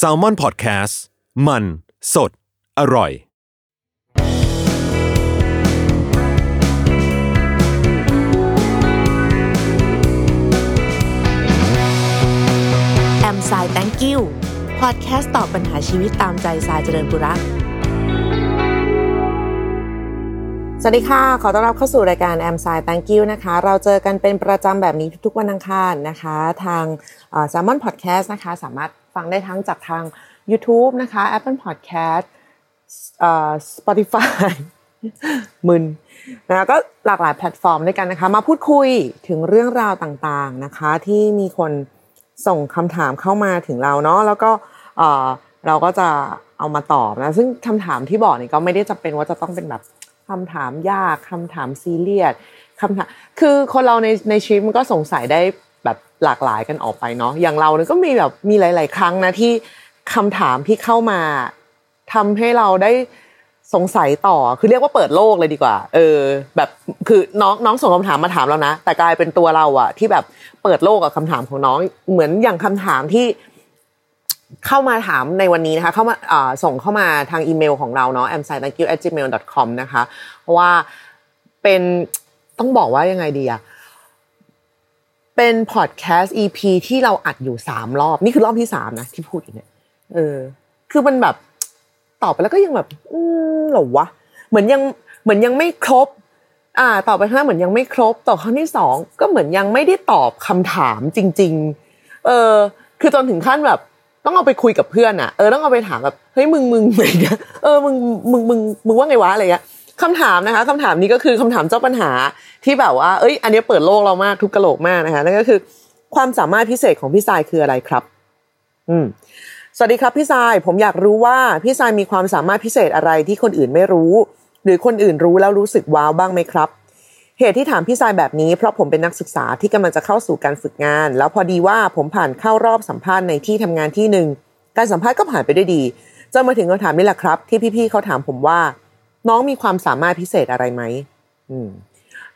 S a l ม o n PODCAST มัน สด อร่อย แอมสาย thank you พอดแคสต์ตอบปัญหาชีวิตตามใจสายเจริญบุรัก สวัสดีค่ะ ขอต้อนรับเข้าสู่รายการแอมสาย thank you นะคะ เราเจอกันเป็นประจำแบบนี้ทุกๆวันอังคารนะคะ ทาง Salmon Podcast นะคะ สามารถฟังได้ทั้งจากทาง YouTube นะคะ Apple Podcast เอ่อ Spotify มึนนะก็หลากหลายแพลตฟอร์มด้วยกันนะคะ มาพูดคุยถึงเรื่องราวต่างๆนะคะ ที่มีคนส่งคำถามเข้ามาถึงเราเนาะแล้วก็เอ่อเราก็จะเอามาตอบนะ ซึ่งคำถามที่บอกนี่ก็ไม่ได้จำเป็นว่าจะต้องเป็นแบบ คำถามยากคำถามซีเรียสคำถามคือคนเราในในชีวิตมันก็สงสัยได้แบบหลากหลายกันออกไปเนาะอย่างเราเนี่ยก็มีแบบมีหลาย ๆ ครั้งนะที่คำถามที่เข้ามาทำให้เราได้สงสัยต่อคือเรียกว่าเปิดโลกเลยดีกว่า เออ แบบคือน้องน้องส่งคำถามมาถามเรานะแต่กลายเป็นตัวเราอะที่แบบเปิดโลกกับคำถามของน้องเหมือนอย่างคำถามที่ เข้ามาถามในวันนี้นะคะ เข้ามาส่งเข้ามาทางอีเมลของเราเนาะ a m s i t h a n k y o u g m a i l c o m นะคะเพราะว่าเป็นต้องบอกว่ายังไงดีอะเป็นพอดแคสต์ EP ที่เราอัดอยู่สามรอบ นี่คือรอบที่สามนะ ที่พูดอยู่เนี่ยเออ คือมันแบบตอบไปแล้วก็ยังแบบ อืมหรอวะ เหมือนยังเหมือนยังไม่ครบ อ่าตอบไปข้างหน้าเหมือนยังไม่ครบต่อครั้งที่สองก็เหมือนยังไม่ได้ตอบคำถามจริง ๆ เออ คือจนถึงขั้นแบบ ต้องเอาไปคุยกับเพื่อนอะเออต้องเอาไปถามแบบเฮ้ยมึงมึงอะไรเงี้ยเออมึงมึงมึงมึงว่าไงวะอะไรเงี้ยคำถามนะคะคำถามนี้ก็คือคำถามเจ้าปัญหาที่แบบว่า เอ้ย อันนี้เปิดโลกเรามากทุกกะโหลกมากนะคะนั่นก็คือ ความสามารถพิเศษของพี่ทรายคืออะไรครับ อืมสวัสดีครับพี่ทรายผมอยากรู้ว่าพี่ทรายมีความสามารถพิเศษอะไรที่คนอื่นไม่รู้ หรือคนอื่นรู้แล้วรู้สึกว้าวบ้างไหมครับ เหตุที่ถามพี่ทรายแบบนี้เพราะผมเป็นนักศึกษาที่กำลังจะเข้าสู่การฝึกงาน แล้วพอดีว่าผมผ่านเข้ารอบสัมภาษณ์ในที่ทำงานที่หนึ่งการสัมภาษณ์ก็ผ่านไปด้วยดีจนมาถึงคำถามนี้แหละครับ ที่พี่ๆเขาถามผมว่า น้องมีความสามารถพิเศษอะไรไหมอืม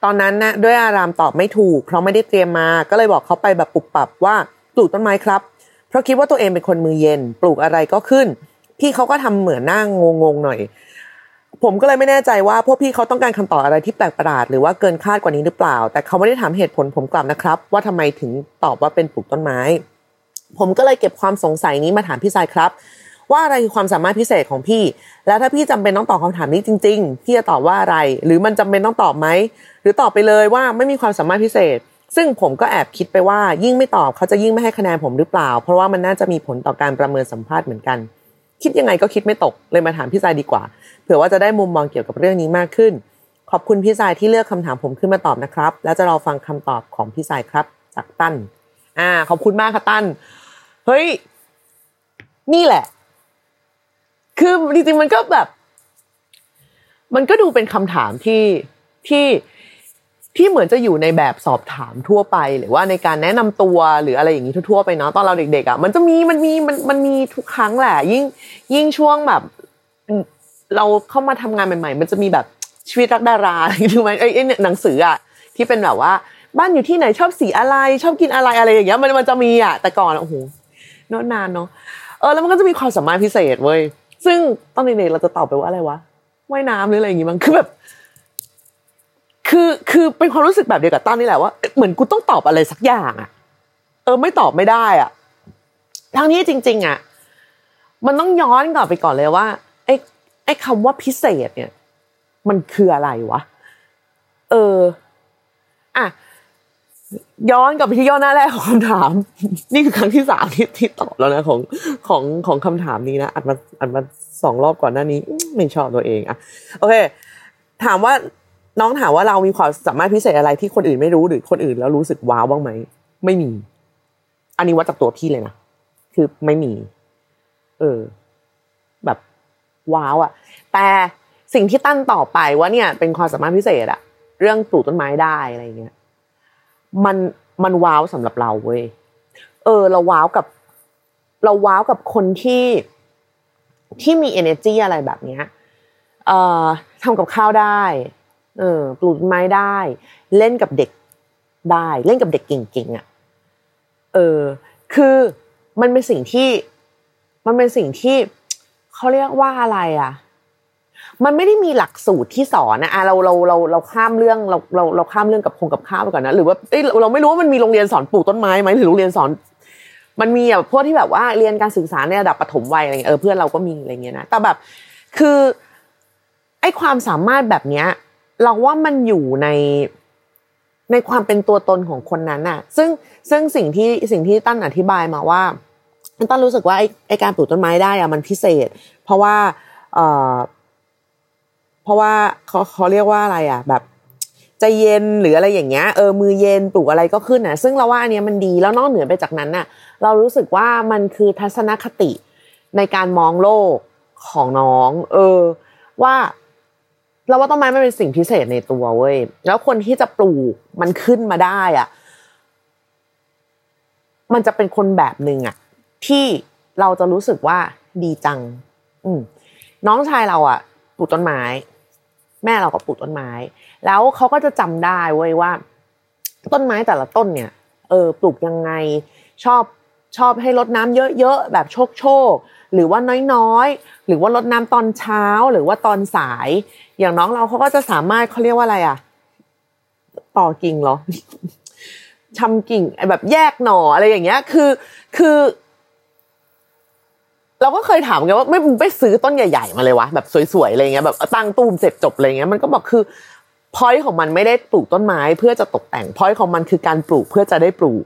ตอนนั้นนะด้วยอารามตอบไม่ถูก เพราะไม่ได้เตรียมมาก็เลยบอกเขาไปแบบปุบปับว่าปลูกต้นไม้ครับ เพราะคิดว่าตัวเองเป็นคนมือเย็น ปลูกอะไรก็ขึ้น พี่เขาก็ทำเหมือนหน้างงงๆหน่อย ผมก็เลยไม่แน่ใจว่าพวกพี่เขาต้องการคำตอบอะไรที่แปลกประหลาดหรือว่าเกินคาดกว่านี้หรือเปล่า แต่เขาไม่ได้ถามเหตุผลผมกลับนะครับ ว่าทำไมถึงตอบว่าเป็นปลูกต้นไม้ ผมก็เลยเก็บความสงสัยนี้มาถามพี่ทรายครับ ว่าอะไรคือความสามารถพิเศษของพี่ แล้วถ้าพี่จำเป็นต้องตอบคำถามนี้จริง ๆ พี่จะตอบว่าอะไร หรือมันจำเป็นต้องตอบไหมหรือตอบไปเลยว่าไม่มีความสามารถพิเศษ ซึ่งผมก็แอบคิดไปว่ายิ่งไม่ตอบเขาจะยิ่งไม่ให้คะแนนผมหรือเปล่า เพราะว่ามันน่าจะมีผลต่อการประเมินสัมภาษณ์เหมือนกัน คิดยังไงก็คิดไม่ตกเลยมาถามพี่ทรายดีกว่า เผื่อว่าจะได้มุมมองเกี่ยวกับเรื่องนี้มากขึ้น ขอบคุณพี่ทรายที่เลือกคำถามผมขึ้นมาตอบนะครับ แล้วจะรอฟังคำตอบของพี่ทรายครับ จากตั้นอ่า ขอบคุณมากค่ะตั้นเฮ้ยนี่แหละ คือจริงๆมันก็แบบ มันก็ดูเป็นคำถามที่ที่ ที่เหมือนจะอยู่ในแบบสอบถามทั่วไป หรือว่าในการแนะนำตัวหรืออะไรอย่างนี้ทั่วๆไปเนาะตอนเราเด็กๆอะมันจะมีมันมีมันมันมีทุกครั้งแหละ ยิ่งยิ่งช่วงแบบ เราเข้ามาทำงานใหม่ ๆ มันจะมีแบบชีวิตรักดาราถูกไหมไอ้หนังสืออะที่เป็นแบบว่า บ้านอยู่ที่ไหนชอบสีอะไร ชอบกินอะไรอะไรอย่างเงี้ยมันมันจะมีอะ แต่ก่อนโอ้โหนานนานเนาะเออแล้วมันก็จะมีความสามารถพิเศษเว้ยซึ่งตอนเด็กๆเราจะตอบไปว่าอะไรวะว่ายน้ำหรืออะไรอย่างงี้มั้งคือแบบ คือคือเป็นความรู้สึกแบบเดียวกับตั้นนี่แหละว่าเหมือนกูต้องตอบอะไรสักอย่างอะ เออไม่ตอบไม่ได้อะทั้งนี้จริง ๆ อะ มันต้องย้อนกลับไปก่อนเลยว่าไอ้ไอ้คำว่าพิเศษเนี่ย มันคืออะไรวะ เออ อะย้อนกลับไปที่ย่อหน้าแรกของคำถาม นี่คือครั้งที่สามที่ที่ตอบแล้วนะของของของคำถามนี้นะอัดมาอัดมาสองรอบก่อนหน้านี้ ไม่ชอบตัวเองอะโอเค ถามว่า น้องถามว่าเรามีความสามารถพิเศษอะไรที่คนอื่นไม่รู้หรือคนอื่นแล้วรู้สึกว้าวบ้างไหมไม่มี อันนี้วัดจากตัวพี่เลยนะคือไม่มี เออ แบบว้าวอะแต่สิ่งที่ตั้นต่อไปว่าเนี่ย เป็นความสามารถพิเศษอะเรื่องปลูกต้นไม้ได้อะไรเงี้ยมันมันว้าวสำหรับเราเว้ยเออ เราว้าวกับ เราว้าวกับคนที่ที่มี energy อะไรแบบเนี้ยเอ่อทำกับข้าวได้ เออปลูกไม้ได้ เล่นกับเด็กได้ เล่นกับเด็กเก่งๆอะเออ คือมันเป็นสิ่งที่มันเป็นสิ่งที่เขาเรียกว่าอะไรอะ มันไม่ได้มีหลักสูตรที่สอนนะอะเราเราเราเราข้ามเรื่องเราเราเราข้ามเรื่องกับคงกับข้าวไปก่อนนะหรือว่าเอ้เราไม่รู้ว่ามันมีโรงเรียนสอนปลูกต้นไม้ไหมหรือโรงเรียนสอน มันมีแบบพวกที่แบบว่าเรียนการศึกษาในระดับปฐมวัยอะไรเงี้ยเออเพื่อนเราก็มีอะไรเงี้ยนะแต่แบบคือไอ้ความสามารถแบบเนี้ย เราว่ามันอยู่ในในความเป็นตัวตนของคนนั้นน่ะ ซึ่งซึ่งสิ่งที่สิ่งที่ตั้นอธิบายมาว่าตั้นรู้สึกว่าไอ้ไอการปลูกต้นไม้ได้อะมันพิเศษ เพราะว่าเอ่อเพราะว่าเขาเขาเรียกว่าอะไรอะ แบบใจเย็นหรืออะไรอย่างเงี้ยเออมือเย็นปลูกอะไรก็ขึ้นนะซึ่งเราว่าอันเนี้ยมันดีแล้วนอกเหนือไปจากนั้นน่ะ เรารู้สึกว่ามันคือทัศนคติในการมองโลกของน้อง เออ ว่า เราว่าต้นไม้มันเป็นสิ่งพิเศษในตัวเว้ยแล้วคนที่จะปลูกมันขึ้นมาได้อะ มันจะเป็นคนแบบหนึ่งอะ ที่เราจะรู้สึกว่าดีจัง อืมน้องชายเราอะปลูกต้นไม้ แม่เราก็ปลูกต้นไม้ แล้วเขาก็จะจำได้เว้ยว่า ต้นไม้แต่ละต้นเนี่ย เออ ปลูกยังไงชอบชอบให้รดน้ำเยอะๆแบบโชคโชค หรือว่าน้อยๆ หรือว่ารดน้ำตอนเช้าหรือว่าตอนสาย อย่างน้องเราเขาก็จะสามารถเขาเรียกว่าอะไรอะต่อกิ่งเหรอชำกิ่งแบบแยกหน่ออะไรอย่างเงี้ย คือคือ เราก็เคยถามกันว่าไม่ไปซื้อต้นใหญ่ ๆ มาเลยวะแบบสวยๆอะไรเงี้ยแบบตั้งตูมเสร็จจบอะไรเงี้ยมันก็บอกคือพอยของมันไม่ได้ปลูกต้นไม้ เพื่อจะตกแต่งพอยของมันคือการปลูกเพื่อจะได้ปลูก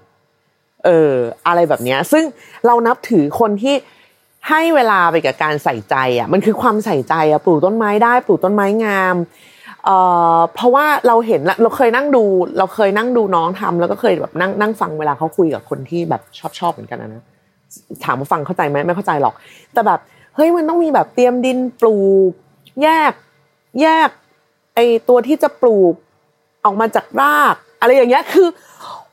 เอออะไรแบบเนี้ย ซึ่งเรานับถือคนที่ ให้เวลาไปกับการใส่ใจอะมันคือความใส่ใจอะปลูกต้นไม้ได้ปลูกต้นไม้งามเอ่อเพราะว่าเราเห็นเราเคยนั่งดู เราเคยนั่งดูน้องทำแล้วก็เคยแบบนั่งนั่งฟังเวลาเขาคุยกับคนที่แบบชอบชอบเหมือนกันนะถามมาฟังเข้าใจไหมไม่เข้าใจหรอก แต่แบบเฮ้ยมันต้องมีแบบเตรียมดินปลูก แยกแยกไอตัวที่จะปลูกออกมาจากราก อะไรอย่างเงี้ยคือ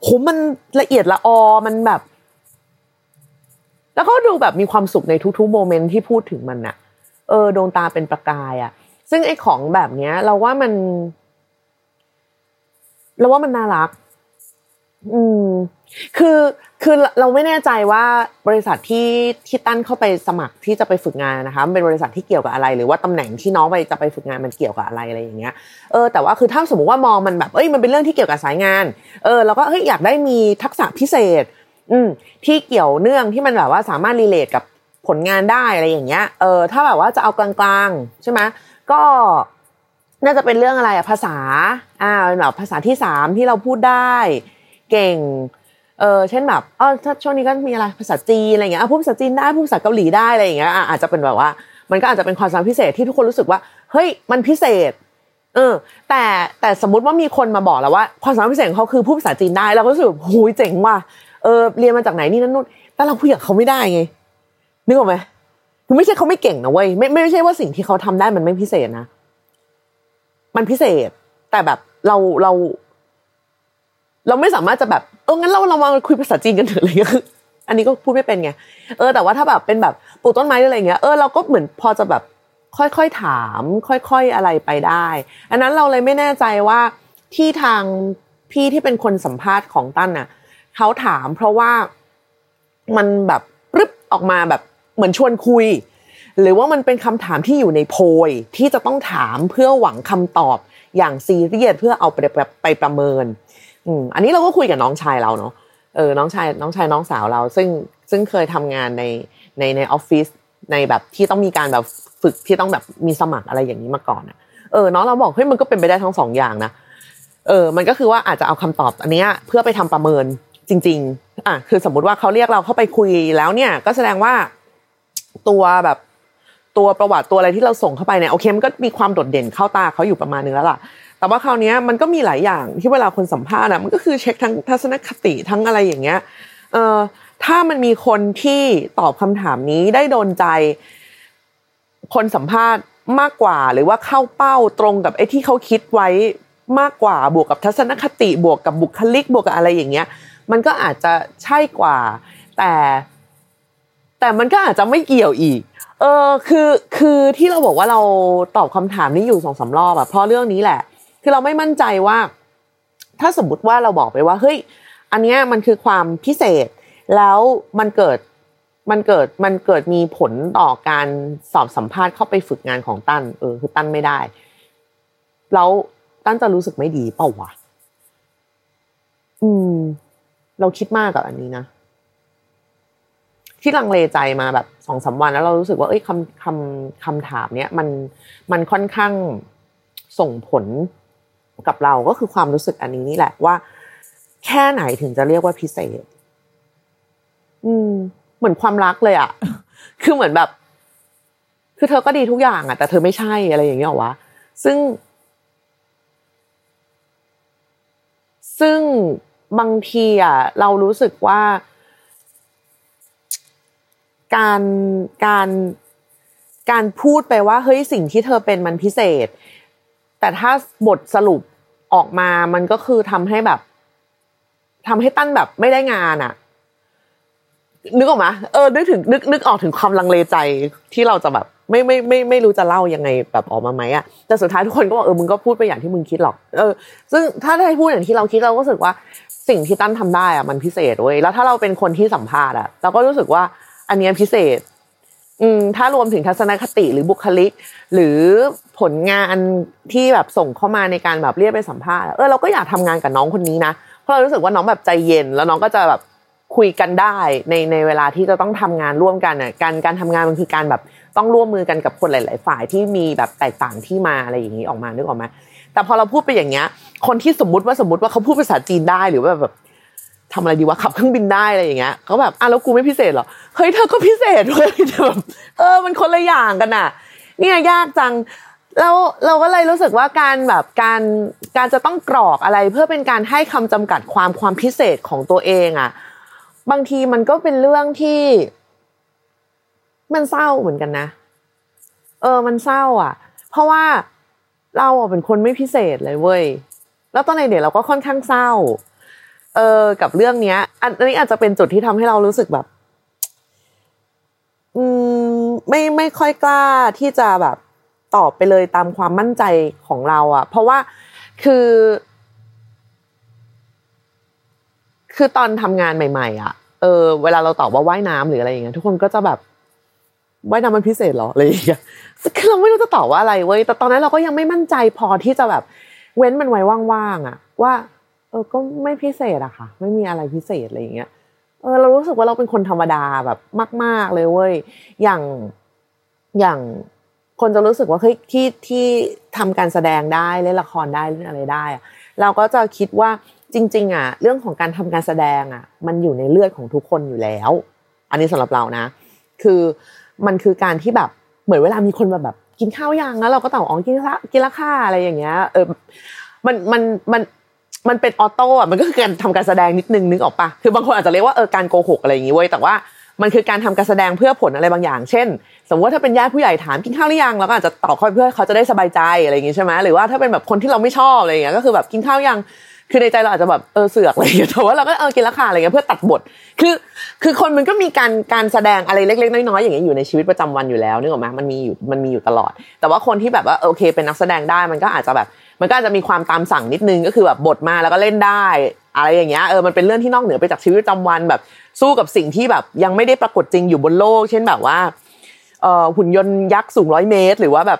โหมันละเอียดละออมันแบบ แล้วก็ดูแบบมีความสุขในทุกๆโมเมนต์ที่พูดถึงมันอะเออดวงตาเป็นประกายอะซึ่งไอ้ของแบบเนี้ย เราว่ามัน เราว่ามันน่ารัก อืม คือคือเราไม่แน่ใจว่าบริษัทที่ที่ตั้นเข้าไปสมัครที่จะไปฝึกงานนะคะเป็นบริษัทที่เกี่ยวกับอะไร หรือว่าตำแหน่งที่น้องไปจะไปฝึกงานมันเกี่ยวกับอะไรอะไรอย่างเงี้ยเออแต่ว่าคือถ้าสมมติว่ามองมันแบบเอ้ยมันเป็นเรื่องที่เกี่ยวกับสายงาน เออเราก็เฮ้ยอยากได้มีทักษะพิเศษ อืม ที่เกี่ยวเนื่องที่มันแบบว่าสามารถรีเลทกับผลงานได้อะไรอย่างเงี้ย เออ ถ้าแบบว่าจะเอากลางๆ ใช่ไหมก็น่าจะเป็นเรื่องอะไรอะภาษา อ่าแบบภาษาที่สามที่เราพูดได้ เก่ง เออเช่นแบบเออถ้าช่วงนี้ก็มีอะไรภาษาจีนอะไรเงี้ยพูดภาษาจีนได้พูดภาษาเกาหลีได้อะไรอย่างเงี้ยอาจจะเป็นแบบว่า มันก็อาจจะเป็นความสามารถพิเศษที่ทุกคนรู้สึกว่า เฮ้ย มันพิเศษ เออ แต่แต่สมมติว่ามีคนมาบอกแล้วว่าความสามารถพิเศษของเขาคือพูดภาษาจีนได้เราก็รู้สึกหูยเจ๋งว่ะ เออเรียนมาจากไหนนี่นั่นนู่นแต่เราพูดกับเขาไม่ได้ไงนึกออกไหมคือไม่ใช่เขาไม่เก่งนะเว้ยไม่ไม่ใช่ว่าสิ่งที่เขาทำได้มันไม่พิเศษนะมันพิเศษ แต่แบบเราเรา เราไม่สามารถจะแบบเอองั้นเราเรามาคุยภาษาจีนกันเถอะอะไรเงี้ยคืออันนี้ก็พูดไม่เป็นไงเออแต่ว่าถ้าแบบเป็นแบบปลูกต้นไม้อะไรเงี้ยเออเราก็เหมือนพอจะแบบค่อยๆถาม ค่อยๆอะไรไปได้ อันนั้นเราเลยไม่แน่ใจว่าที่ทางพี่ที่เป็นคนสัมภาษณ์ของตั้นน่ะ เขาถาม เพราะว่ามันแบบรึบออกมาแบบเหมือนชวนคุย หรือว่ามันเป็นคำถามที่อยู่ในโพยที่จะต้องถามเพื่อหวังคำตอบอย่างซีเรียสเพื่อเอาไปไปประเมินอืมอันนี้เราก็คุยกับน้องชายเราเนาะเออน้องชายน้องชายน้องสาวเรา ซึ่งซึ่งเคยทำงานในในในออฟฟิศในแบบที่ต้องมีการแบบฝึกที่ต้องแบบมีสมัครอะไรอย่างนี้มาก่อนอะเออน้องเราบอกเฮ้ยมันก็เป็นไปได้ทั้งสองอย่างนะเออมันก็คือว่าอาจจะเอาคำตอบอันเนี้ยเพื่อไปทำประเมิน จริง ๆ อะคือสมมุติว่าเขาเรียกเราเข้าไปคุยแล้วเนี่ย ก็แสดงว่าตัวแบบตัวประวัติตัวอะไรที่เราส่งเข้าไปเนี่ยโอเคมันก็มีความโดดเด่นเข้าตาเขาอยู่ประมาณนึงแล้วล่ะ แต่ว่าคราวนี้มันก็มีหลายอย่างที่เวลาคนสัมภาษณ์อะมันก็คือเช็คทั้งทัศนคติทั้งอะไรอย่างเงี้ยเออถ้ามันมีคนที่ตอบคำถามนี้ได้โดนใจ คนสัมภาษณ์มากกว่า หรือว่าเข้าเป้าตรงกับไอ้ที่เขาคิดไว้มากกว่าบวกกับทัศนคติบวกกับบุคลิกบวกกับอะไรอย่างเงี้ย มันก็อาจจะใช่กว่า แต่ แต่มันก็อาจจะไม่เกี่ยวอีก เออคือคือที่เราบอกว่าเราตอบคำถามนี้อยู่สองสารอบอะเพราะเรื่องนี้แหละ คือเราไม่มั่นใจว่า ถ้าสมมติว่าเราบอกไปว่าเฮ้ยอันเนี้ยมันคือความพิเศษ แล้วมันเกิดมันเกิดมันเกิดมีผลต่อการสอบสัมภาษณ์เข้าไปฝึกงานของตั้นเออคือตั้นไม่ได้ แล้วตั้นจะรู้สึกไม่ดีเปล่าวะอืม เราคิดมากกับอันนี้นะที่ลังเลใจมาแบบสองสาวันแล้วเรารู้สึกว่าเอ้ยคำคำคำถามเนี้ยมันมันค่อนข้างส่งผลกับเราก็คือความรู้สึกอันนี้นี่แหละว่า แค่ไหนถึงจะเรียกว่าพิเศษ อืม เหมือนความรักเลยอะคือเหมือนแบบ คือเธอก็ดีทุกอย่างอะแต่เธอไม่ใช่อะไรอย่างเงี้ยหรอวะซึ่ง ซึ่ง บางทีอะเรารู้สึกว่า การการการพูดไปว่าเฮ้ยสิ่งที่เธอเป็นมันพิเศษ แต่ถ้าบทสรุปออกมามันก็คือทำให้แบบทำให้ตั้นแบบไม่ได้งานอะ นึกออกมาเออนึกถึงนึกนึกออกถึงความลังเลใจที่เราจะแบบไม่ไม่ไม่ไม่รู้จะเล่ายังไงแบบออกมาไหมอะแต่สุดท้ายทุกคนก็บอกเออมึงก็พูดไปอย่างที่มึงคิดหรอก เออ ซึ่งถ้าได้พูดอย่างที่เราคิดเราก็รู้สึกว่า สิ่งที่ตั้นทำได้อะมันพิเศษเว้ยแล้วถ้าเราเป็นคนที่สัมภาษณ์อะเราก็รู้สึกว่า อันนี้พิเศษ อืมถ้ารวมถึงทัศนคติหรือบุคลิก หรือผลงานที่แบบส่งเข้ามาในการแบบเรียกไปสัมภาษณ์เออเราก็อยากทำงานกับน้องคนนี้นะเพราะเรารู้สึกว่าน้องแบบใจเย็น แล้วน้องก็จะแบบคุยกันได้ในในเวลาที่จะต้องทำงานร่วมกันอะการการทำงานมันคือการแบบต้องร่วมมือกันกับคนหลาย ๆ ฝ่ายที่มีแบบแตกต่างที่มาอะไรอย่างนี้ออกมานึกออกไหม แต่พอเราพูดไปอย่างเงี้ย คนที่สมมติว่าสมมติว่าเขาพูดภาษาจีนได้หรือว่าแบบทำอะไรดีวะขับเครื่องบินได้อะไรอย่างเงี้ยเขาแบบอะแล้วกูไม่พิเศษหรอเฮ้ยเธอก็พิเศษเว้ยแบบเออมันคนละอย่างกันน่ะ เนี่ยยากจังแล้วเราก็เลยรู้สึกว่าการแบบการการจะต้องกรอกอะไรเพื่อเป็นการให้คำจำกัดความความพิเศษของตัวเองอะ บางทีมันก็เป็นเรื่องที่ มันเศร้าเหมือนกันนะ เออมันเศร้า อะ เพราะว่า เราอะเป็นคนไม่พิเศษเลยเว้ยแล้วตอนในเด็กเราก็ค่อนข้างเศร้า เออกับเรื่องเนี้ย อันนี้อาจจะเป็นจุดที่ทำให้เรารู้สึกแบบ อืมไม่ไม่ค่อยกล้าที่จะแบบตอบไปเลยตามความมั่นใจของเราอะเพราะว่าคือ คือตอนทำงานใหม่ ๆอะเออ เวลาเราตอบว่าว่ายน้ำหรืออะไรอย่างเงี้ยทุกคนก็จะแบบ ว่ายน้ำมันพิเศษหรออะไรอย่างเงี้ยคือเราไม่รู้จะตอบว่าอะไรเว้ยแต่ตอนนั้นเราก็ยังไม่มั่นใจพอที่จะแบบ เว้นมันไว้ว่างๆอะว่า เออก็ไม่พิเศษอะค่ะ ไม่มีอะไรพิเศษอะไรอย่างเงี้ยเออเรารู้สึกว่าเราเป็นคนธรรมดาแบบมาก ๆ เลยเว้ยอย่างอย่างคนจะรู้สึกว่าเฮ้ยที่ที่ทำการแสดงได้เล่นละครได้เล่นอะไรได้อะเราก็จะคิดว่าจริง ๆ อะ เรื่องของการทำการแสดงอะ มันอยู่ในเลือดของทุกคนอยู่แล้ว อันนี้สำหรับเรานะ คือ มันคือการที่แบบเหมือนเวลามีคนมาแบบกินข้าวยังแล้วเราก็ตอบอ๋อกินละกินละค่ะอะไรอย่างเงี้ยเออมันมันมันมันเป็นออโต้อะมันก็คือการทำการแสดงนิดนึงนึกออกปะคือบางคนอาจจะเรียกว่าเออการโกหกอะไรอย่างงี้เว้ยแต่ว่ามันคือการทำการแสดงเพื่อผลอะไรบางอย่าง เช่น สมมติว่าถ้าเป็นญาติผู้ใหญ่ถามกินข้าวหรือยังเราก็อาจจะตอบเขาเพื่อเขาจะได้สบายใจอะไรอย่างงี้ใช่ไหมหรือว่าถ้าเป็นแบบคนที่เราไม่ชอบอะไรอย่างเงี้ยก็คือแบบกินข้าวยัง คือในใจเราอาจจะแบบเออเสือกอะไรอย่างเงี้ยแต่ว่าเราก็เออกินราคาอะไรเงี้ยเพื่อตัดบท คือ คือคนมันก็มีการการแสดงอะไรเล็กๆน้อยๆอย่างเงี้ยอยู่ในชีวิตประจำวันอยู่แล้วนึกออกไหมมันมีอยู่มันมีอยู่ตลอด แต่ว่าคนที่แบบว่าโอเค เป็นนักแสดงได้มันก็อาจจะแบบ มันก็อาจจะมีความตามสั่งนิดนึงก็คือแบบบทมาแล้วก็เล่นได้อะไรอย่างเงี้ยเออมันเป็นเรื่องที่นอกเหนือไปจากชีวิตประจำวันแบบ สู้กับสิ่งที่แบบยังไม่ได้ปรากฏจริงอยู่บนโลก เช่นแบบว่าเออหุ่นยนต์ยักษ์สูงร้อยเมตร หรือว่าแบบ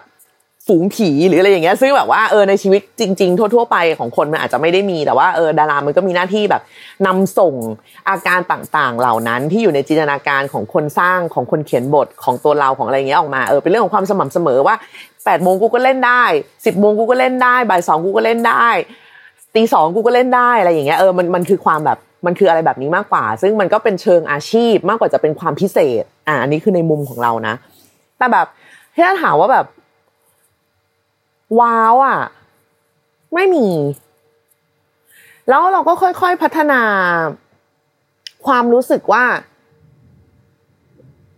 ฝูงผีหรืออะไรอย่างเงี้ยซึ่งแบบว่าเออในชีวิตจริง ๆ ทั่ว ๆ ไปของคนมันอาจจะไม่ได้มีแต่ว่าเออดารามันก็มีหน้าที่แบบนำส่งอาการต่างๆ เหล่านั้นที่อยู่ในจินตนาการของคนสร้างของคนเขียนบทของตัวเราของอะไรเงี้ยออกมาเออเป็นเรื่องของความสม่ำเสมอว่าแปดโมงกูก็เล่นได้สิบโมงกูก็เล่นได้บ่ายสองกูก็เล่นได้ตีสองกูก็เล่นได้อะไรอย่างเงี้ยเออมันมันคือความแบบมันคืออะไรแบบนี้มากกว่า ซึ่งมันก็เป็นเชิงอาชีพมากกว่าจะเป็นความพิเศษ อ่าอันนี้คือในมุมของเรานะ แต่แบบถ้าถามว่าแบบ ว้าวอะ ไม่มี แล้วเราก็ค่อยๆพัฒนา ความรู้สึกว่า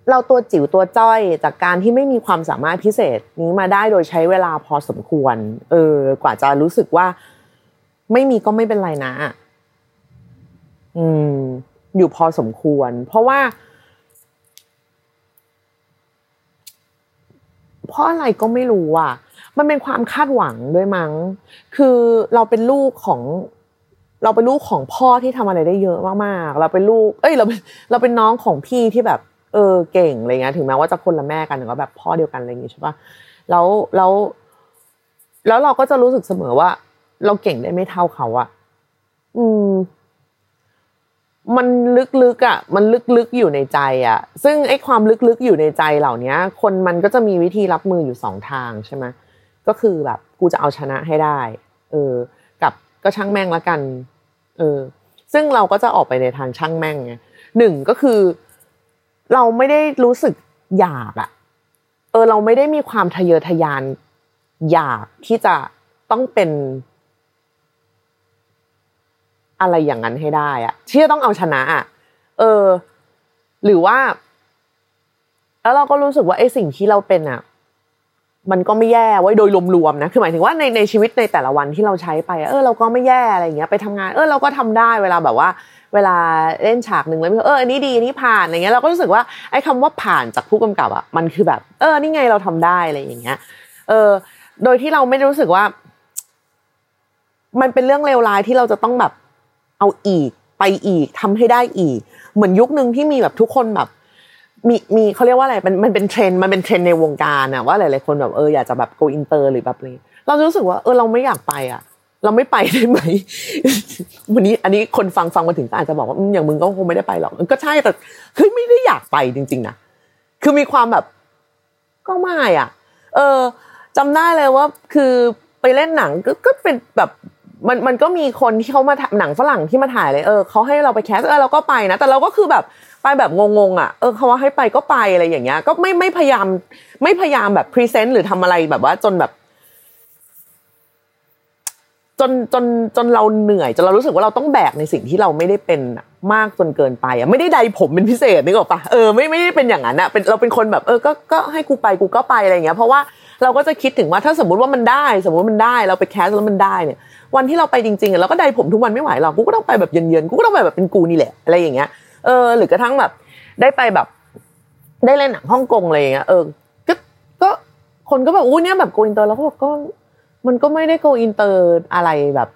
เราตัวจิ๋วตัวจ้อยจากการที่ไม่มีความสามารถพิเศษนี้มาได้โดยใช้เวลาพอสมควร เออ กว่าจะรู้สึกว่า ไม่มีก็ไม่เป็นไรนะ อืม อยู่พอสมควร เพราะว่าเพราะอะไรก็ไม่รู้อะ มันเป็นความคาดหวังด้วยมั้ง คือเราเป็นลูกของ เราเป็นลูกของพ่อที่ทำอะไรได้เยอะมากๆ เราเป็นลูก เอ้ย เราเป็นเราเป็นน้องของพี่ที่แบบ เออ เก่งอะไรเงี้ย ถึงแม้ว่าจะคนละแม่กันแต่ก็แบบพ่อเดียวกันอะไรอย่างงี้ใช่ปะแล้วแล้ว แล้วเราก็จะรู้สึกเสมอว่า เราเก่งได้ไม่เท่าเขาอะอืม มันลึกๆอะ มันลึกๆอยู่ในใจอะ ซึ่งไอ้ความลึกๆอยู่ในใจเหล่านี้คนมันก็จะมีวิธีรับมืออยู่สองทางใช่ไหม ก็คือแบบกูจะเอาชนะให้ได้ เออ กับก็ช่างแม่งละกัน เออ ซึ่งเราก็จะออกไปในทางช่างแม่งไงหนึ่งก็คือ เราไม่ได้รู้สึกอยากอะเออ เราไม่ได้มีความทะเยอทะยาน อยากที่จะต้องเป็น อะไรอย่างนั้นให้ได้อะที่จะต้องเอาชนะอะเออ หรือว่า แล้วเราก็รู้สึกว่าไอ้สิ่งที่เราเป็นอะ มันก็ไม่แย่ไว้โดยรวมๆนะคือหมายถึงว่าในในชีวิตในแต่ละวันที่เราใช้ไป เออเราก็ไม่แย่อะไรเงี้ยไปทำงาน เออเราก็ทำได้เวลาแบบว่า เวลาเล่นฉากหนึ่งแล้วเอออันนี้ดีอันนี้ผ่านอะไรเงี้ยเราก็รู้สึกว่าไอ้คำว่าผ่านจากผู้กำกับอะมันคือแบบ เออนี่ไงเราทำได้อะไรอย่างเงี้ย เออ โดยที่เราไม่รู้สึกว่า มันเป็นเรื่องเลวร้ายที่เราจะต้องแบบเอาอีกไปอีกทำให้ได้อีก เหมือนยุคนึงที่มีแบบทุกคนแบบ มีมีเขาเรียกว่าอะไรมันมันเป็นเทรนมันเป็นเทรนในวงการอะว่าหลายๆคนแบบเอออยากจะแบบ go i n t e หรือแบบนี้เรารู้สึกว่าเออเราไม่อยากไปอะเราไม่ไปได้ไหมวันนี้ อันนี้คนฟังฟังมาถึงก็อาจจะบอกว่าอย่างมึงก็คงไม่ได้ไปหรอกก็ใช่แต่เฮ้ยไม่ได้อยากไปจริง ๆนะคือมีความแบบก็ไม่อะ เออจำได้เลยว่า คือไปเล่นหนังก็ก็เป็นแบบมันมันก็มีคนที่เขามาหนังฝรั่งที่มาถ่ายเลยเออเขาให้เราไปแคสเออเราก็ไปนะแต่เราก็คือแบบ ไปแบบงงๆอะเออเขาว่าให้ไปก็ไปอะไรอย่างเงี้ย ก็ไม่ไม่พยายาม ไม่พยายามแบบ present หรือทำอะไรแบบว่าจนแบบ จนจนจนเราเหนื่อยจนเรารู้สึกว่าเราต้องแบกในสิ่งที่เราไม่ได้เป็นมากจนเกินไปอะไม่ได้ไดร์ผมเป็นพิเศษนึกออกปะเออไม่ไม่ได้เป็นอย่างนั้นอะเป็นเราเป็นคนแบบเออก็ก็ให้กูไปกูก็ไปอะไรอย่างเงี้ย เพราะว่าเราก็จะคิดถึงว่าถ้าสมมติว่ามันได้ สมมติมันได้ เราไป cast แล้วมันได้เนี่ย วันที่เราไปจริงๆเราก็ไดร์ผมทุกวันไม่ไหวหรอกกูก็ต้องไปแบบเย็นๆกูก็ต้องไปแบบเป็นกูนี่แหละอะไรอย่างเงี้ย เออ หรือกระทั่งแบบ ได้ไปแบบ ได้เล่นหนังฮ่องกงอะไรอย่างเงี้ยเออก็ก็คนก็แบบอู้เนี่ยแบบ go inter แล้วก็บอกก็มันก็ไม่ได้ go inter อะไรแบบ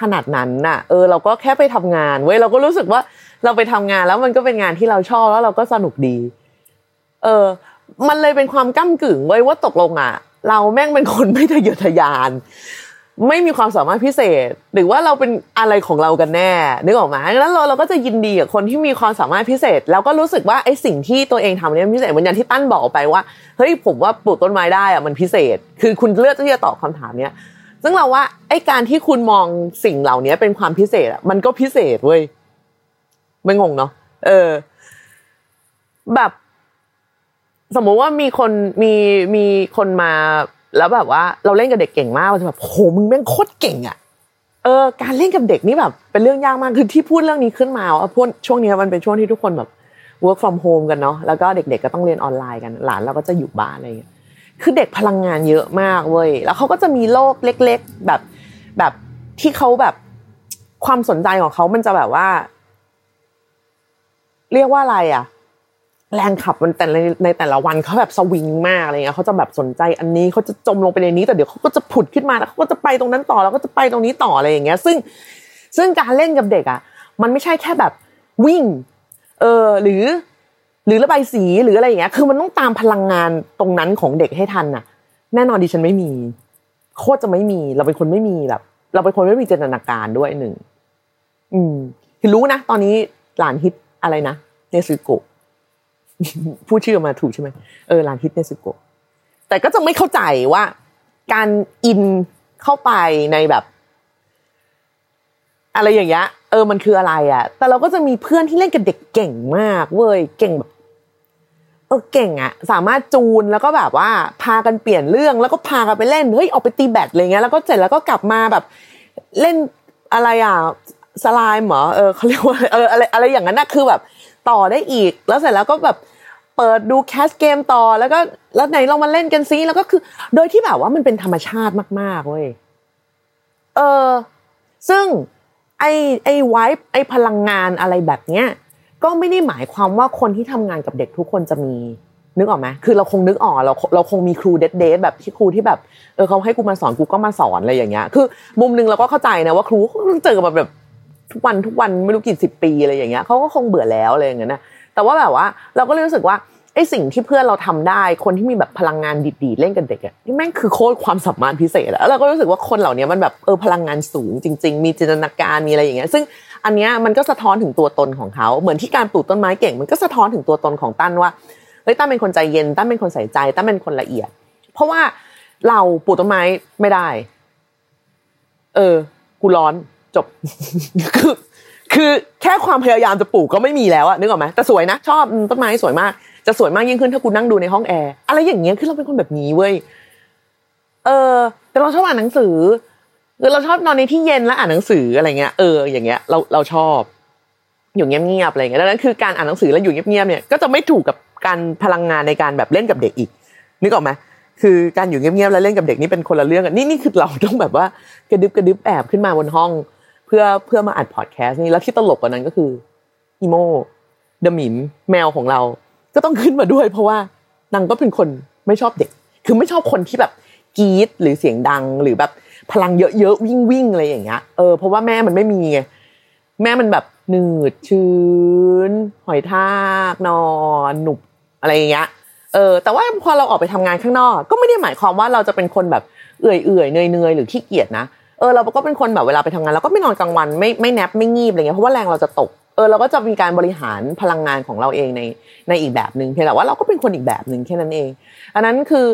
ขนาดนั้นน่ะ เออ เราก็แค่ไปทำงานเว้ยเราก็รู้สึกว่าเราไปทำงานแล้วมันก็เป็นงานที่เราชอบแล้วเราก็สนุกดี เออ มันเลยเป็นความก้ำกึ่งเว้ยว่าตกลงอะ เราแม่งเป็นคนไม่ทะเยอทะยาน ไม่มีความสามารถพิเศษ หรือว่าเราเป็นอะไรของเรากันแน่นึกออกไหมแล้วเราเราก็จะยินดีกับคนที่มีความสามารถพิเศษ แล้วก็รู้สึกว่าไอ้สิ่งที่ตัวเองทำเนี่ยพิเศษเหมือนอย่างที่ตั้นบอกไปว่าเฮ้ยผมว่าปลูกต้นไม้ได้อะมันพิเศษ คือคุณเลือกที่จะตอบคำถามเนี้ยซึ่งเราว่าไอ้การที่คุณมองสิ่งเหล่านี้เป็นความพิเศษอะมันก็พิเศษเว้ยไม่งงเนาะเออ แบบ สมมุติว่ามีคนมีมีคนมา แล้วแบบว่าเราเล่นกับเด็กเก่งมากเราจะแบบโหมึงแม่งโคตรเก่งอะเออการเล่นกับเด็กนี่แบบ เป็นเรื่องยากมากคือที่พูดเรื่องนี้ขึ้นมาว่าพวกช่วงนี้มันเป็นช่วงที่ทุกคนแบบ work from home กันเนาะแล้วก็เด็กๆก็ต้องเรียนออนไลน์กัน หลานเราก็จะอยู่บ้านอะไรอย่างเงี้ยคือเด็กพลังงานเยอะมากเว้ยแล้วเขาก็จะมีโลกเล็ก ๆ แบบแบบที่เขาแบบความสนใจของเขามันจะแบบว่า เรียกว่าอะไรอะ แรงขับมันแต่ในในแต่ละวันเขาแบบสวิงมากอะไรเงี้ยเขาจะแบบสนใจอันนี้เขาจะจมลงไปในนี้แต่เดี๋ยวเขาก็จะผุดขึ้นมาแล้วเขาก็จะไปตรงนั้นต่อแล้วก็จะไปตรงนี้ต่ออะไรอย่างเงี้ย ซึ่งซึ่งการเล่นกับเด็กอะ มันไม่ใช่แค่แบบวิ่ง เออหรือ หรือระบายสีหรืออะไรอย่างเงี้ย คือมันต้องตามพลังงานตรงนั้นของเด็กให้ทันอะ แน่นอนดิฉันไม่มี โคตรจะไม่มี เราเป็นคนไม่มีแบบ เราเป็นคนไม่มีจินตนาการด้วยหนึ่งอืมคือรู้นะตอนนี้หลานฮิตอะไรนะเนซึโกะ พูดชื่อมาถูกใช่ไหมเออหลานฮิตเนซึโกแต่ก็จะไม่เข้าใจว่า การอินเข้าไปในแบบ อะไรอย่างเงี้ยเออมันคืออะไรอะ แต่เราก็จะมีเพื่อนที่เล่นกับเด็กเก่งมาก เว้ยเก่งแบบเออเก่งอะสามารถจูนแล้วก็แบบว่า พากันเปลี่ยนเรื่องแล้วก็พากันไปเล่นเฮ้ยออกไปตีแบดอะไรเงี้ยแล้วก็เสร็จแล้วก็กลับมาแบบ เล่นอะไรอะ slime เหรอเออเขาเรียกว่าเอออะไรอะไรอย่างนั้นนะคือแบบ ต่อได้อีก แล้วเสร็จแล้วก็แบบเปิดดูแคสเกมต่อแล้วก็แล้วไหนลองมาเล่นกันซิแล้วก็คือ โดยที่แบบว่ามันเป็นธรรมชาติมากๆเว้ยเออซึ่งไอไอไวท์ไอพลังงานอะไรแบบเนี้ยก็ไม่ได้หมายความว่าคนที่ทำงานกับเด็กทุกคนจะมีนึกออกไหมคือเราคงนึกออกเราเราคงมีครูเดทเดทแบบที่ครูที่แบบเออเขาให้กูมาสอนกูก็มาสอนอะไรอย่างเงี้ยคือ มุมนึงเราก็เข้าใจนะว่าครูต้องเจอกับแบบ ทุกวันทุกวันไม่รู้กี่สิบปีอะไรอย่างเงี้ยเขาก็คงเบื่อแล้วอะไรอย่างเงี้ยนะแต่ว่าแบบว่าเราก็เลยรู้สึกว่าไอ้สิ่งที่เพื่อนเราทำได้ คนที่มีแบบพลังงานดีๆเล่นกับเด็กอะนี่แม่งคือโคตรความสามารถพิเศษแล้วเราก็รู้สึกว่าคนเหล่านี้มันแบบเออพลังงานสูงจริง ๆ มีจินตนาการมีอะไรอย่างเงี้ยซึ่งอันเนี้ยมันก็สะท้อนถึงตัวตนของเขาเหมือนที่การปลูกต้นไม้เก่ง มันก็สะท้อนถึงตัวตนของตั้นว่าเฮ้ยตั้นเป็นคนใจเย็นตั้นเป็นคนใส่ใจตั้นเป็นคนละเอียด เพราะว่าเราปลูกต้นไม้ไม่ได้ เออ กูร้อน จบ คือคือแค่ความพยายามจะปลูกก็ไม่มีแล้วอะนึกออกไหมแต่สวยนะ ชอบต้นไม้สวยมาก จะสวยมากยิ่งขึ้นถ้ากูนั่งดูในห้องแอร์อะไรอย่างเงี้ยคือเราเป็นคนแบบนี้เว้ยเออ แต่เราชอบอ่านหนังสือคือเราชอบนอนในที่เย็นแล้วอ่านหนังสืออะไรเงี้ยเอออย่างเงี้ยเราเราชอบ อยู่เงียบๆอะไรเงี้ยดังนั้นคือการอ่านหนังสือแล้วอยู่เงียบๆเนี่ยก็จะไม่ถูกกับการพลังงานในการแบบเล่นกับเด็กอีกนึกออกไหมคือการอยู่เงียบๆแล้วเล่นกับเด็กนี่เป็นคนละเรื่องกันนี่นี่คือเราต้องแบบว่ากระดึบกระดึบแอบขึ้นมาบนห้อง พื่อเพื่อมาอัดพอดแคสต์นี่แล้วที่ตลกกว่านั้นก็คืออีโมเดมิมแมวของเรา ก็ต้องขึ้นมาด้วย เพราะว่านางก็เป็นคนไม่ชอบเด็ก คือไม่ชอบคนที่แบบกรี๊ดหรือเสียงดังหรือแบบพลังเยอะๆวิ่งวิ่งอะไรอย่างเงี้ยเออเพราะว่าแม่มันไม่มีไงแม่มันแบบหนืดชื้น หอยทากนอนหนุบอะไรอย่างเงี้ยเออแต่ว่าพอเราออกไปทำงานข้างนอก ก็ไม่ได้หมายความว่าเราจะเป็นคนแบบเอื่อยเอื่อยเนยเนยหรือขี้เกียจนะ เออเราก็เป็นคนแบบเวลาไปทำงานเราก็ไม่นอนกลางวันไม่ไม่แนบไม่งีบอะไรเงี้ยเพราะว่าแรงเราจะตกเออเราก็จะมีการบริหารพลังงานของเราเองในในอีกแบบหนึ่งเพียงแต่ว่าเราก็เป็นคนอีกแบบหนึ่งแค่นั้นเอง อันนั้นคือ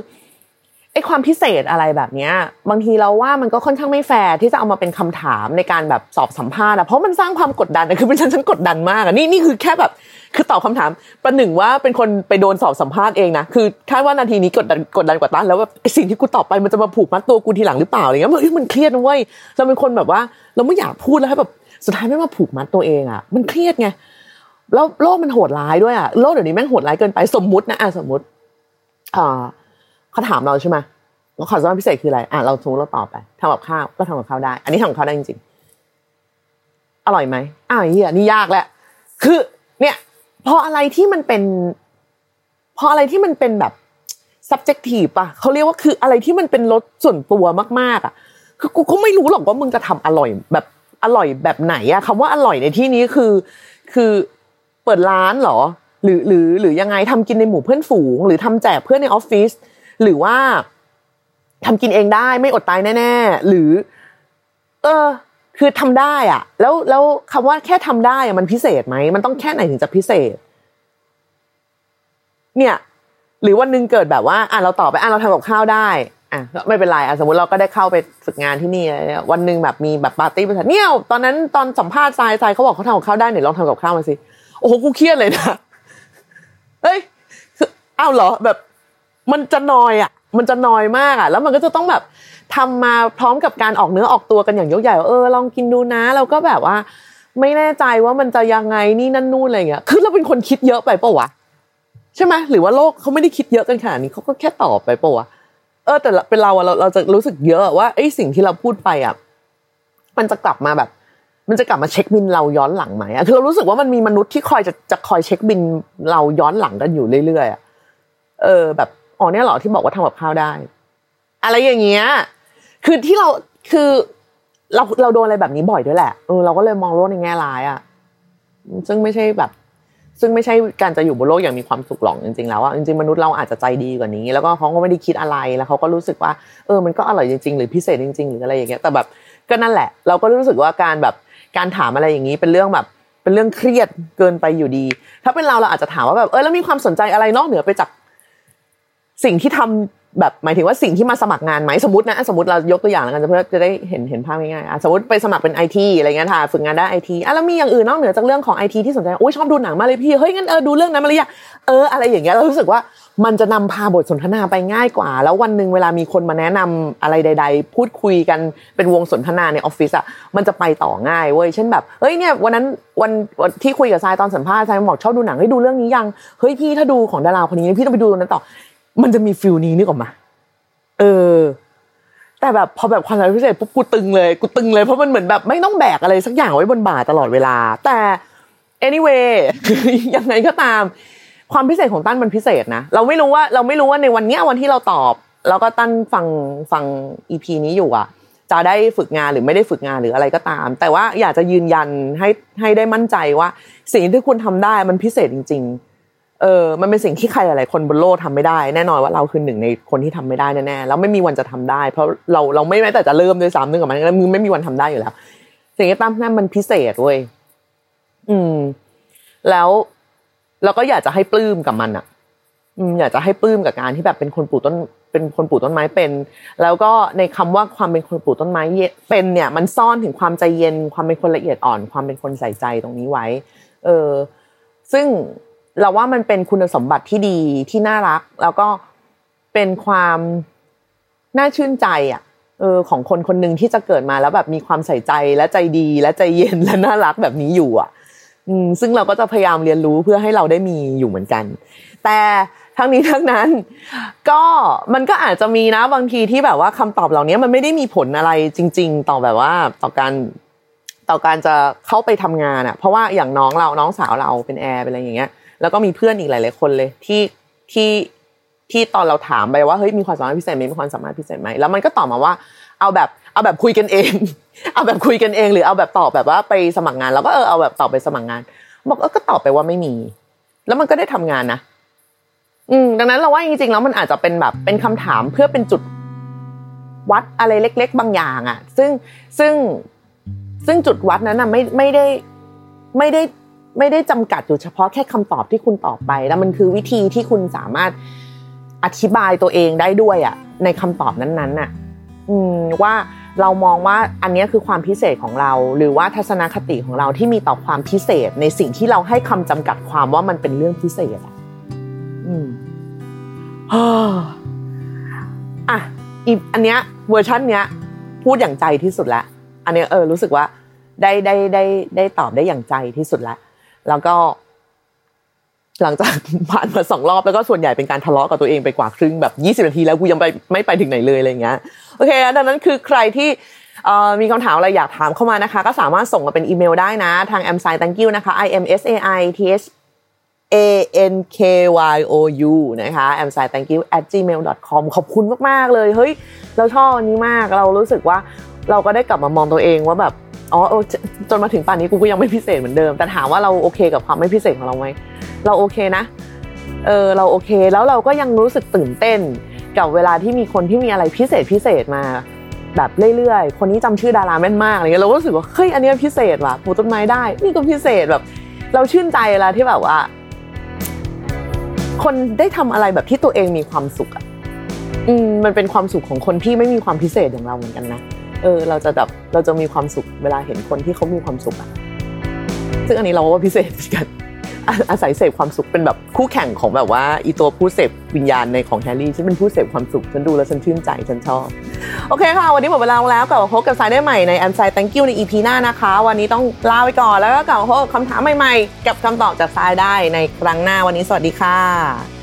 ไอ้ความพิเศษอะไรแบบเนี้ยบางทีเราว่ามันก็ค่อนข้างไม่แฟร์ที่จะเอามาเป็นคำถามในการแบบสอบสัมภาษณ์อะเพราะมันสร้างความกดดันคือเป็นฉันฉันกดดันมากอะนี่นี่คือแค่แบบ คือตอบคาถาม ประหนึ่งว่าเป็นคนไปโดนสอบสัมภาษณ์เองนะ คือคาดว่านาทีนี้กดดันกดดันกว่าตั้นแล้วว่าสิ่งที่กูตอบไปมันจะมาผูกมัดตัวกูทีหลังหรือเปล่าอะไรเงี้ยมันมันเครียดนะเว้ยเราเป็นคนแบบว่า เราไม่อยากพูดแล้วให้แบบสุดท้ายไม่มาผูกมัดตัวเองอะ มันเครียดไงแล้วโลกมันโหดร้ายด้วยอะโลกเดี๋ยวนี้แม่งโหดร้ายเกินไปสมมุตินะอะสมมติอ่าเขาถามเราใช่ไหมแล้วความสามารถพิเศษคืออะไรอะเราสมมติเราตอบไปทำกับข้าวก็ทำกับข้าวได้ อันนี้ทำกับข้าวได้จริงๆอร่อยไหมอ้าวเฮียนี่ยากแหละคือเนี่ย พออะไรที่มันเป็น พออะไรที่มันเป็นแบบ subjective อะเขาเรียกว่าคืออะไรที่มันเป็นรสส่วนตัวมากๆอะคือกูก็ไม่รู้หรอกว่ามึงจะทำอร่อยแบบอร่อยแบบไหนอะคำว่าอร่อยในที่นี้คือ คือเปิดร้านหรอ หรือหรือหรือยังไงทำกินในหมู่เพื่อนฝูง หรือทำแจกเพื่อนในออฟฟิศหรือว่าทำกินเองได้ไม่อดตายแน่ๆหรือ เออ คือทำได้อะ แล้วแล้วคำว่าแค่ทำได้อะมันพิเศษไหมมันต้องแค่ไหนถึงจะพิเศษ เนี่ย หรือวันหนึ่งเกิดแบบว่าอะเราตอบไปอะเราทำกับข้าวได้อะไม่เป็นไรอะสมมติเราก็ได้เข้าไปฝึกงานที่นี่วันหนึ่งแบบมีแบบปาร์ตี้บริษัทเนี่ยตอนนั้นตอนสัมภาษณ์ทรายทรายเขาบอกเขาทำกับข้าวได้เนี่ยลองทำกับข้าวมาสิโอ้โหกูเครียดเลยนะเฮ้ยอ้าวเหรอแบบ มันจะนอยอะ มันจะนอยมากอะ แล้วมันก็จะต้องแบบ ทำมาพร้อมกับการออกเนื้อออกตัวกันอย่างยกใหญ่เออลองกินดูนะเราก็แบบว่า ไม่แน่ใจว่ามันจะยังไงนี่นั่นนู่นอะไรเงี้ยคือเราเป็นคนคิดเยอะไปปะวะใช่ไหมหรือว่าโลกเขาไม่ได้คิดเยอะกันขนาดนี้เขาก็แค่ตอบไปปะวะเออแต่เป็นเราเราเราจะรู้สึกเยอะว่าไอ้สิ่งที่เราพูดไปอะมันจะกลับมาแบบ มันจะกลับมาเช็คบินเราย้อนหลังไหมอะคือเรารู้สึกว่ามันมีมนุษย์ที่คอยจะจะคอยเช็คบินเราย้อนหลังกันอยู่เรื่อยๆอะเออ แบบอ๋อเนี่ยหรอที่บอกว่าทำกับข้าวได้ อะไรอย่างเงี้ย คือที่เราคือเราเราโดนอะไรแบบนี้บ่อยด้วยแหละเออเราก็เลยมองโลกในแง่ร้ายอะซึ่งไม่ใช่แบบ ซึ่งไม่ใช่การจะอยู่บนโลกอย่างมีความสุขหรอกจริงๆแล้วว่าจริงๆมนุษย์เราอาจจะใจดีกว่านี้ แล้วก็เขาก็ไม่ได้คิดอะไรแล้วเขาก็รู้สึกว่า เออมันก็อร่อยจริงๆ หรือพิเศษจริง ๆ หรืออะไรอย่างเงี้ยแต่แบบก็นั่นแหละ เราก็รู้สึกว่าการแบบการถามอะไรอย่างนี้เป็นเรื่องแบบเป็นเรื่องเครียดเกินไปอยู่ดี ถ้าเป็นเราเราอาจจะถามว่าแบบเออแล้วมีความสนใจอะไรนอกเหนือไปจากสิ่งที่ทำ แบบหมายถึงว่าสิ่งที่มาสมัครงานไหมสมมตินะสมมติเรายกตัวอย่างแล้วกันเพื่อจะได้เห็นเห็นภาพง่ายๆสมมติไปสมัครเป็นไอทีอะไรเงี้ยค่ะฝึกงานได้ไอทีอะแล้วมีอย่างอื่นนอกเหนือจากเรื่องของไอทีที่สนใจโอ้ยชอบดูหนังมาเลยพี่เฮ้ยงั้นเออดูเรื่องนั้นมาเลยอะเอออะไรอย่างเงี้ยเรารู้สึกว่ามันจะนำพาบทสนทนาไปง่ายกว่า แล้ววันหนึ่งเวลามีคนมาแนะนำอะไรใด ๆ พูดคุยกันเป็นวงสนทนาในออฟฟิศอะมันจะไปต่อง่ายเว้ยเช่นแบบเฮ้ยเนี่ยวันนั้นวันที่คุยกับทรายตอนสัมภาษณ์ทรายบอกชอบดูหนังให้ดูเรื่องนี้ยังเฮ้ยพี่ถ้าดูของดาราคนนี้พี่ต้องไปดูนั้นต่อ มันจะมีฟิลนี้นึกออกมา เออ แต่แบบพอแบบความสามารถพิเศษปุ๊บกูตึงเลยกูตึงเลยเพราะมันเหมือนแบบไม่ต้องแบกอะไรสักอย่างไว้บนบ่าตลอดเวลา แต่ anyway ยังไงก็ตาม ความพิเศษของตั้นมันพิเศษนะเราไม่รู้ว่าเราไม่รู้ว่าในวันเนี้ยวันที่เราตอบ แล้วก็ตั้นฟังฟัง EP นี้อยู่อะจะได้ฝึกงานหรือไม่ได้ฝึกงานหรืออะไรก็ตาม แต่ว่าอยากจะยืนยันให้ให้ได้มั่นใจว่า สิ่งที่คุณทำได้มันพิเศษจริง ๆ เออมันเป็นสิ่งที่ใครหลายๆคนบนโลกทาไม่ได้ แน่นอนว่าเราคือหนึ่งในคนที่ทำไม่ได้แน่ๆแล้วไม่มีวันจะทำได้ เพราะเราเราไม่แม้แต่จะเริ่มด้วยซ้ำนึกออกไหมแล้วมึงไม่มีวันทำได้อยู่แล้ว สิ่งที่ตั้มนั่นมันพิเศษเว้ยอืม แล้วเราก็อยากจะให้ปลื้มกับมันอะอืมอยากจะให้ปลื้มกับการที่แบบเป็นคนปลูกต้น เป็นคนปลูกต้นไม้เป็น แล้วก็ในคำว่าความเป็นคนปลูกต้นไม้เป็นเนี่ย มันซ่อนถึงความใจเย็น ความเป็นคนละเอียดอ่อน ความเป็นคนใส่ใจตรงนี้ไว้ เออ ซึ่ง เราว่ามันเป็นคุณสมบัติที่ดีที่น่ารัก แล้วก็เป็นความน่าชื่นใจอะเออของคนคนหนึ่งที่จะเกิดมาแล้วแบบมีความใส่ใจและใจดีและใจเย็นและน่ารักแบบนี้อยู่อะอืมซึ่งเราก็จะพยายามเรียนรู้เพื่อให้เราได้มีอยู่เหมือนกัน แต่ทั้งนี้ทั้งนั้น ก็มันก็อาจจะมีนะบางทีที่แบบว่าคำตอบเหล่านี้มันไม่ได้มีผลอะไรจริง ๆ ต่อแบบว่าต่อการต่อการจะเข้าไปทำงานอะ เพราะว่าอย่างน้องเราน้องสาวเราเป็นแอร์เป็นอะไรอย่างเงี้ย แล้วก็มีเพื่อนอีกหลาย ๆ คนเลยที่ที่ที่ตอนเราถามไปว่าเฮ้ยมีความสามารถพิเศษไหมมีความสามารถพิเศษไหมแล้วมันก็ตอบมาว่า เอาแบบเอาแบบคุยกันเอง เอาแบบคุยกันเอง หรือเอาแบบตอบแบบว่าไปสมัครงาน แล้วก็เออเอาแบบตอบไปสมัครงาน บอกเออก็ตอบไปว่าไม่มี แล้วมันก็ได้ทำงานนะอืมดังนั้นเราว่าจริงๆแล้วมันอาจจะเป็นแบบเป็นคำถามเพื่อเป็นจุดวัดอะไรเล็ก ๆ บางอย่างอะ ซึ่งซึ่งซึ่งจุดวัดนั้นอะไม่ไม่ได้ไม่ได้ ไม่ได้จำกัดอยู่เฉพาะแค่คำตอบที่คุณตอบไป แล้วมันคือวิธีที่คุณสามารถอธิบายตัวเองได้ด้วยอะในคำตอบนั้นๆน่ะอืมว่าเรามองว่าอันนี้คือความพิเศษของเรา หรือว่าทัศนคติของเราที่มีต่อความพิเศษ ในสิ่งที่เราให้คำจำกัดความว่ามันเป็นเรื่องพิเศษอะอืมอะอีอันเนี้ยเวอร์ชันเนี้ย พูดอย่างใจที่สุดล้วอันเนี้ยเออรู้สึกว่าได้ได้ได้ได้ตอบได้อย่างใจที่สุดล้ว แล้วก็ หลังจากผ่านมาสองรอบแล้วก็ส่วนใหญ่เป็นการทะเลาะกับตัวเองไปกว่าครึ่งแบบยี่สิบนาทีแล้วกูยังไปไม่ไปถึงไหนเลยอะไรเงี้ยโอเคดังนั้นคือใครที่มีคำถามอะไรอยากถามเข้ามานะคะ ก็สามารถส่งมาเป็นอีเมลได้นะ ทาง m s i thank you นะคะ i m s a i t h a n k y o u นะคะ m s i thank you at gmail com ขอบคุณมาก ๆ เลย เฮ้ย เราชอบอันนี้มากเรารู้สึกว่าเราก็ได้กลับมามองตัวเองว่าแบบ อ๋อจนมาถึงป่านนี้กูก็ยังไม่พิเศษเหมือนเดิม แต่ถามว่าเราโอเคกับความไม่พิเศษของเราไหมเราโอเคนะเออเราโอเคแล้วเราก็ยังรู้สึกตื่นเต้น กับเวลาที่มีคนที่มีอะไรพิเศษพิเศษมา แบบเรื่อยๆ คนนี้จำชื่อดาราแม่นมากอะไรเงี้ยเราก็รู้สึกว่าเฮ้ยอันนี้พิเศษว่ะปลูกต้นไม้ได้ นี่ก็พิเศษแบบ เราชื่นใจเวลาที่แบบว่า คนได้ทำอะไรแบบที่ตัวเองมีความสุขอะอืมมันเป็นความสุขของคนที่ไม่มีความพิเศษอย่างเราเหมือนกันนะ เออเราจะแบบเราจะมีความสุขเวลาเห็นคนที่เขามีความสุขอะซึ่งอันนี้เราว่าพิเศษกันอาศัยเสพความสุขเป็นแบบคู่แข่งของแบบว่าอีตัวผู้เสพวิญญาณในของแฮร์รี่ฉันเป็นผู้เสพความสุขฉันดูแล้วฉันชื่นใจฉันชอบโอเคค่ะ วันนี้หมดเวลาแล้วกลับมาพบกับสายได้ใหม่ในแอนไซ thank you ใน EP หน้านะคะ วันนี้ต้องลาไปก่อนแล้วก็กลับมาพบกับคำถามใหม่ๆ กับคำตอบจากสายได้ในครั้งหน้าวันนี้สวัสดีค่ะ